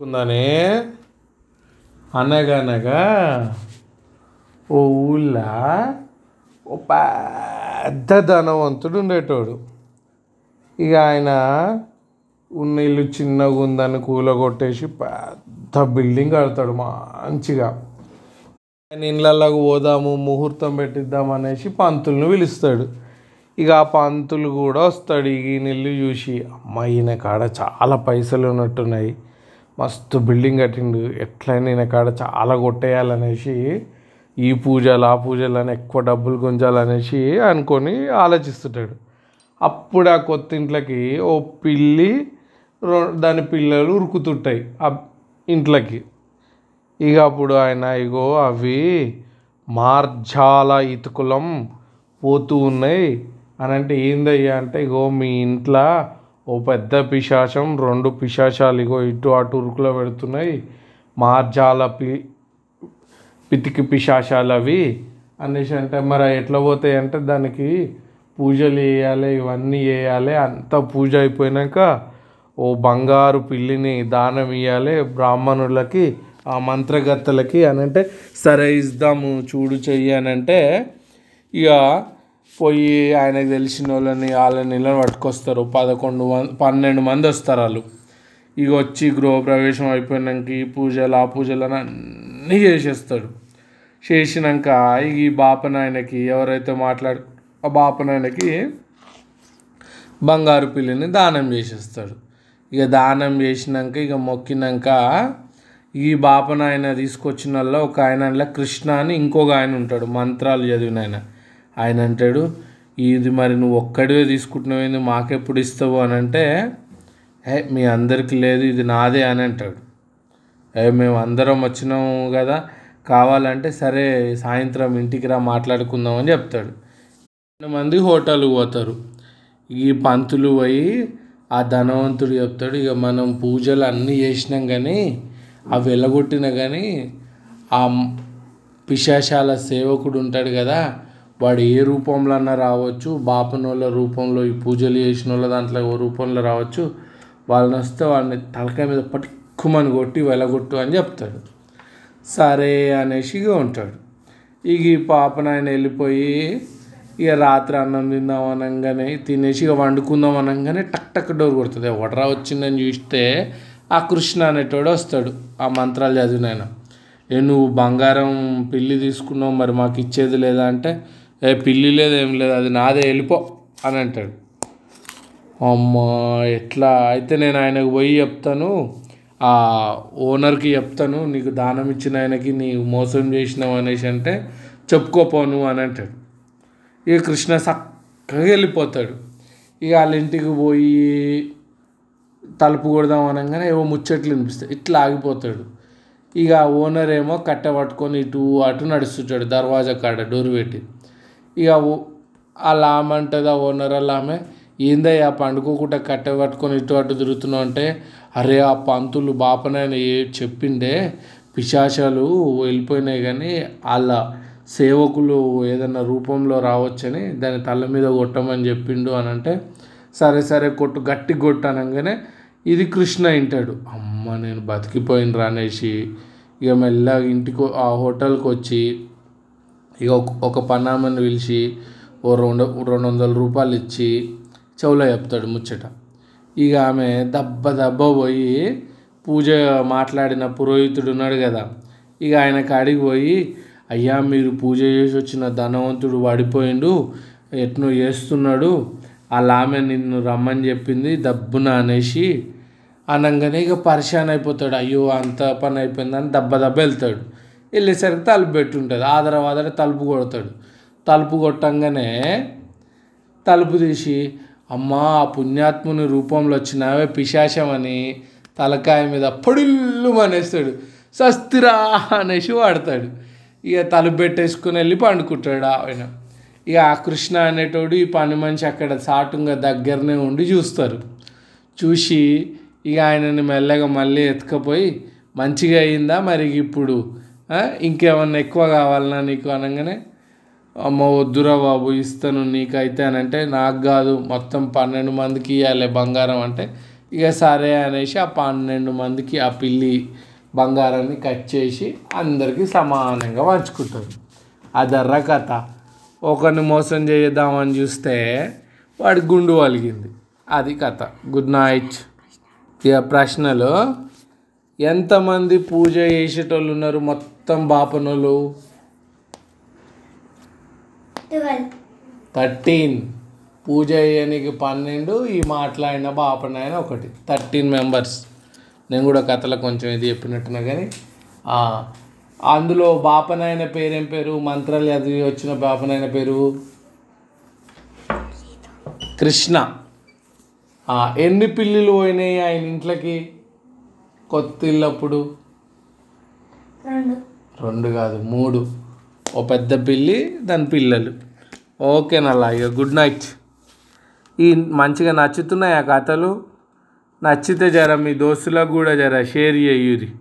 కుందనే అనగనగా ఓ ఊళ్ళో ఓ పెద్ద ధనవంతుడు ఉండేటోడు. ఇక ఆయన ఉన్న ఇల్లు చిన్నగా ఉందని కూలగొట్టేసి పెద్ద బిల్డింగ్ కడతాడు మంచిగా. ఆయన ఇళ్ళలోకి పోదాము ముహూర్తం పెట్టిద్దాం అనేసి పంతులను పిలుస్తాడు. ఇక ఆ పంతులు కూడా వస్తాడు ఈయన ఇల్లు చూసి అమ్మ ఈయన కాడ చాలా పైసలు ఉన్నట్టున్నాయి. మస్తు బిల్డింగ్ కట్టిండు. ఎట్లయినా ఈయన కాడ చాలా కొట్టేయాలనేసి ఈ పూజలు ఆ పూజలు అని ఎక్కువ డబ్బులు గుంజాలనేసి అనుకొని ఆలోచిస్తుంటాడు. అప్పుడు ఆ కొత్త ఇంట్లోకి ఓ పిల్లి దాని పిల్లలు ఉరుకుతుంటాయి ఆ ఇంట్లోకి. ఇక అప్పుడు ఆయన ఇగో అవి మార్జాల ఇతుకులం పోతూ ఉన్నాయి. అని అంటే ఏందయ్యా? అంటే ఇగో మీ ఇంట్లో ఓ పెద్ద పిశాచం రెండు పిశాచాలు ఇగో ఇటు అటు ఉరుకులో పెడుతున్నాయి. మార్జాల పి పితికి పిశాచాలు అవి అనేసి అంటే మరి ఎట్లా పోతాయి అంటే దానికి పూజలు వేయాలి ఇవన్నీ వేయాలి అంతా పూజ అయిపోయినాక ఓ బంగారు పిల్లిని దానం ఇవ్వాలి బ్రాహ్మణులకి ఆ మంత్రగత్తలకి అని అంటే సరే ఇద్దాము చూడు చెయ్యి అని అంటే ఇక పోయి ఆయనకు తెలిసిన వాళ్ళని వాళ్ళని ఇలా పట్టుకొస్తారు. పదకొండు మంది పన్నెండు మంది వస్తారు వాళ్ళు. ఇక వచ్చి గృహప్రవేశం అయిపోయినాక ఈ పూజలు ఆ పూజలు అని అన్నీ చేసేస్తాడు. చేసినాక ఈ బాపనాయనకి ఎవరైతే మాట్లాడు ఆ బాపనాయనకి బంగారు పిల్లిని దానం చేసేస్తాడు. ఇక దానం చేసినాక ఇక మొక్కినాక ఈ బాపనాయన తీసుకొచ్చిన ఒక ఆయన అందులో కృష్ణ అని ఇంకొక ఆయన ఉంటాడు. మంత్రాలు చదివిన ఆయన. ఆయన అంటాడు ఇది మరి నువ్వు ఒక్కడివే తీసుకుంటున్నావు మాకెప్పుడు ఇస్తావు? అని అంటే ఏ మీ అందరికి లేదు ఇది నాదే అని అంటాడు. ఏ మేము అందరం వచ్చినాము కదా కావాలంటే సరే సాయంత్రం ఇంటికి రా మాట్లాడుకుందాం అని చెప్తాడు. మంది హోటల్కి పోతారు. ఈ పంతులు పోయి ఆ ధనవంతుడు చెప్తాడు ఇక మనం పూజలు అన్నీ చేసినాం కానీ అవి వెళ్ళగొట్టినా కానీ ఆ పిశాశాల సేవకుడు ఉంటాడు కదా వాడు ఏ రూపంలో అన్నా రావచ్చు బాపనోళ్ళ రూపంలో ఈ పూజలు చేసిన వాళ్ళ దాంట్లో ఓ రూపంలో రావచ్చు వాళ్ళని వస్తే వాడిని తలకాయ మీద పట్టుకుమని కొట్టి వెలగొట్టు అని చెప్తాడు. సరే అనేసి ఇక ఉంటాడు. ఇక ఈ పాపను ఆయన వెళ్ళిపోయి ఇక రాత్రి అన్నం తిందాం అనగానే తినేసి ఇక వండుకుందాం అనగానే టక్ టక్ డోర్ కొడుతుంది. ఎవడరా వచ్చిందని చూస్తే ఆ కృష్ణ అనేటోడు వస్తాడు ఆ మంత్రాలు చదివిన ఆయన. ఏ నువ్వు బంగారం పిల్లి తీసుకున్నావు మరి మాకు ఇచ్చేది లేదా? అంటే ఏ పిల్లి లేదు ఏం లేదు అది నాదే వెళ్ళిపో అని అంటాడు. అమ్మా ఎట్లా? అయితే నేను ఆయనకు పోయి చెప్తాను. ఆ ఓనర్కి చెప్తాను నీకు దానం ఇచ్చిన ఆయనకి నీవు మోసం చేసినావు అనేసి అంటే చెప్పుకోపోను అని అంటాడు. ఇక కృష్ణ చక్కగా వెళ్ళిపోతాడు. ఇక వాళ్ళ ఇంటికి పోయి తలుపు కొడదాం అనగానే ఏవో ముచ్చట్లు వినిపిస్తాయి. ఇట్లా ఆగిపోతాడు. ఇక ఓనర్ ఏమో కట్టె పట్టుకొని ఇటు అటు నడుస్తుంటాడు దర్వాజా కాడ డోర్ పెట్టి. ఇక ఓ- వాళ్ళ ఆమె అంటుంది ఆ ఓనర్ వాళ్ళ ఆమె ఏందయ్యా పండుకోకుండా కట్టె పట్టుకొని ఇటు అటు తిరుగుతున్నావు అంటే అరే ఆ పంతులు బాపనైనా ఏ చెప్పిండే పిశాచాలు వెళ్ళిపోయినాయి కానీ వాళ్ళ సేవకులు ఏదైనా రూపంలో రావచ్చని దాని తల మీద కొట్టమని చెప్పిండు అని అంటే సరే సరే కొట్టు గట్టి కొట్టు అనగానే ఇది కృష్ణ వింటాడు అమ్మ నేను బతికిపోయిన అనేసి ఇక మెల్లగా ఇంటికి ఆ హోటల్కి వచ్చి ఇక ఒక- ఒక పన్నామని పిలిచి ఓ రెండు రెండు వందల రూపాయలు ఇచ్చి చెవులో చెప్తాడు ముచ్చట. ఇక ఆమె దెబ్బ దెబ్బ పోయి పూజ మాట్లాడిన పురోహితుడు ఉన్నాడు కదా. ఇక ఆయన కాడికి పోయి అయ్యా మీరు పూజ చేసి వచ్చిన ధనవంతుడు పడిపోయిండు ఎట్నో చేస్తున్నాడు అలా ఆమె నిన్ను రమ్మని చెప్పింది దబ్బున అనేసి అనగానే ఇక పరిశాన్ అయిపోతాడు. అయ్యో అంత పని అయిపోయిందని దెబ్బ దెబ్బ వెళ్తాడు. వెళ్ళేసరికి తలుపు పెట్టి ఉంటుంది ఆదరవాదర తలుపు కొడతాడు. తలుపు కొట్టంగానే తలుపు తీసి అమ్మా ఆ పుణ్యాత్ముని రూపంలో వచ్చినావే పిశాచం అని తలకాయ మీద పొడిల్లు అనేస్తాడు సస్తిరా అనేసి వాడతాడు. ఇక తలుపు పెట్టేసుకుని వెళ్ళి పండుకుంటాడు ఆయన. ఇక ఆ కృష్ణ అనేటోడు ఈ పని మనిషి అక్కడ సాటుగా దగ్గరనే ఉండి చూస్తారు. చూసి ఇక ఆయనని మెల్లగా మళ్ళీ ఎత్తుకపోయి మంచిగా అయిందా మరి ఇప్పుడు? ఇంకేమన్నా ఎక్కువ కావాలన్నా నీకు అనగానే అమ్మ వద్దురా బాబు ఇస్తాను నీకైతే అని అంటే నాకు కాదు మొత్తం పన్నెండు మందికి ఇవ్వాలి బంగారం అంటే ఇక సరే అనేసి ఆ పన్నెండు మందికి ఆ పిల్లి బంగారాన్ని కట్ చేసి అందరికీ సమానంగా పంచుకుంటుంది. అదర్ర కథ. ఒకరిని మోసం చేద్దామని చూస్తే వాడి గుండు వలిగింది. అది కథ. గుడ్ నైట్ ఇక ప్రశ్నలు ఎంతమంది పూజ చేసేటోళ్ళు ఉన్నారు మొత్తం బాపనోళ్ళు ట్వెల్వ్ థర్టీన్ పూజ చేయడానికి పన్నెండు ఈ మాట్లాడిన బాపనాయన ఒకటి. థర్టీన్ మెంబర్స్ నేను కూడా కథలో కొంచెం ఇది చెప్పినట్టున్నా కానీ అందులో బాపనాయన పేరేం పేరు? మంత్రాలు చదివి వచ్చిన బాపనాయన పేరు? కృష్ణ. ఎన్ని పిల్లులు పోయినాయి ఆయన ఇంట్లోకి? కొత్త ఇల్లప్పుడు రెండు. రెండు కాదు మూడు. ఓ పెద్ద పిల్లి దాని పిల్లలు. ఓకేనల్లా ఇక గుడ్ నైట్. ఈ మంచిగా నచ్చుతున్నాయి ఆ కథలు? నచ్చితే జర మీ దోస్తులకు కూడా జర షేర్ చేయురి.